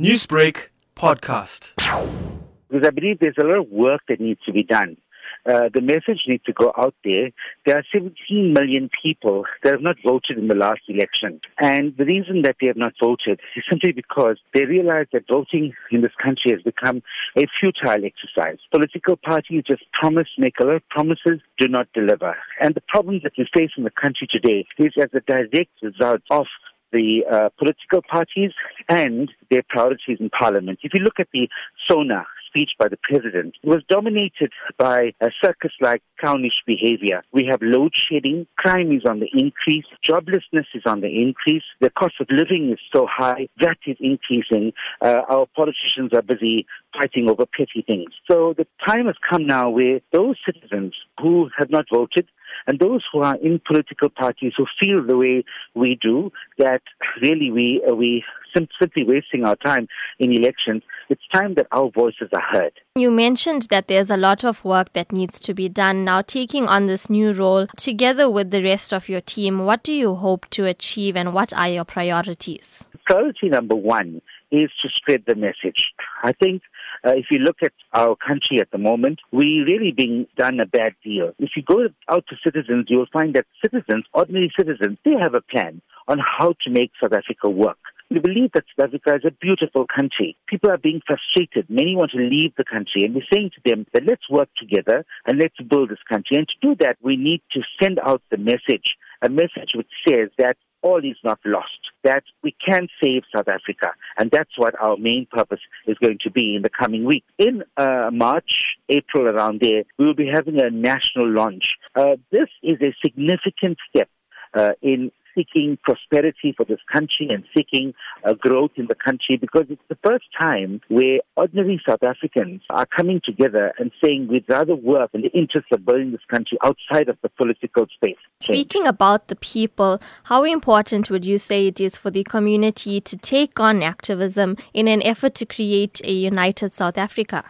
Newsbreak podcast. Because I believe there's a lot of work that needs to be done. Uh, the message needs to go out there. There are 17 million people that have not voted in the last election. And the reason that they have not voted is simply because they realize that voting in this country has become a futile exercise. Political parties just promise, make a lot of promises, do not deliver. And the problem that we face in the country today is as a direct result of the uh, political parties and their priorities in parliament. If you look at the SONA speech by the president, it was dominated by a circus-like clownish behavior. We have load shedding, crime is on the increase, joblessness is on the increase, the cost of living is so high, that is increasing. Uh, our politicians are busy fighting over petty things. So the time has come now where those citizens who have not voted and those who are in political parties who feel the way we do, that really we, uh, we simply wasting our time in elections, it's time that our voices are heard. You mentioned that there's a lot of work that needs to be done. Now, taking on this new role together with the rest of your team, what do you hope to achieve and what are your priorities? Priority number one is to spread the message. I think uh, if you look at our country at the moment, we really being done a bad deal. If you go out to citizens, you will find that citizens, ordinary citizens, they have a plan on how to make South Africa work. We believe that South Africa is a beautiful country. People are being frustrated. Many want to leave the country. And we're saying to them that let's work together and let's build this country. And to do that, we need to send out the message, a message which says that all is not lost, that we can save South Africa. And that's what our main purpose is going to be in the coming week. In uh, March, April, around there, we will be having a national launch. Uh, this is a significant step uh, in seeking prosperity for this country and seeking uh, growth in the country because it's the first time where ordinary South Africans are coming together and saying we'd rather work in the interests of building this country outside of the political space. Speaking about the people, how important would you say it is for the community to take on activism in an effort to create a united South Africa?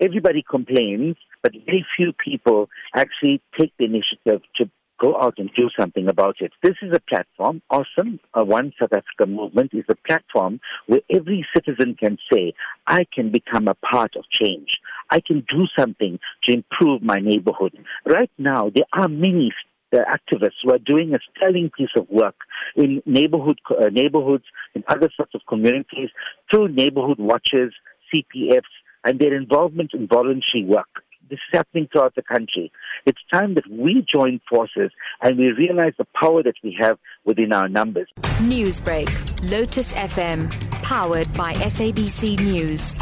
Everybody complains, but very few people actually take the initiative to go out and do something about it. This is a platform, awesome. A One South Africa movement is a platform where every citizen can say, I can become a part of change. I can do something to improve my neighborhood. Right now, there are many the activists who are doing a sterling piece of work in neighborhood uh, neighborhoods in other sorts of communities through neighborhood watches, CPFs, and their involvement in voluntary work. This is happening throughout the country. It's time that we join forces and we realize the power that we have within our numbers. Newsbreak, Lotus FM, powered by SABC News.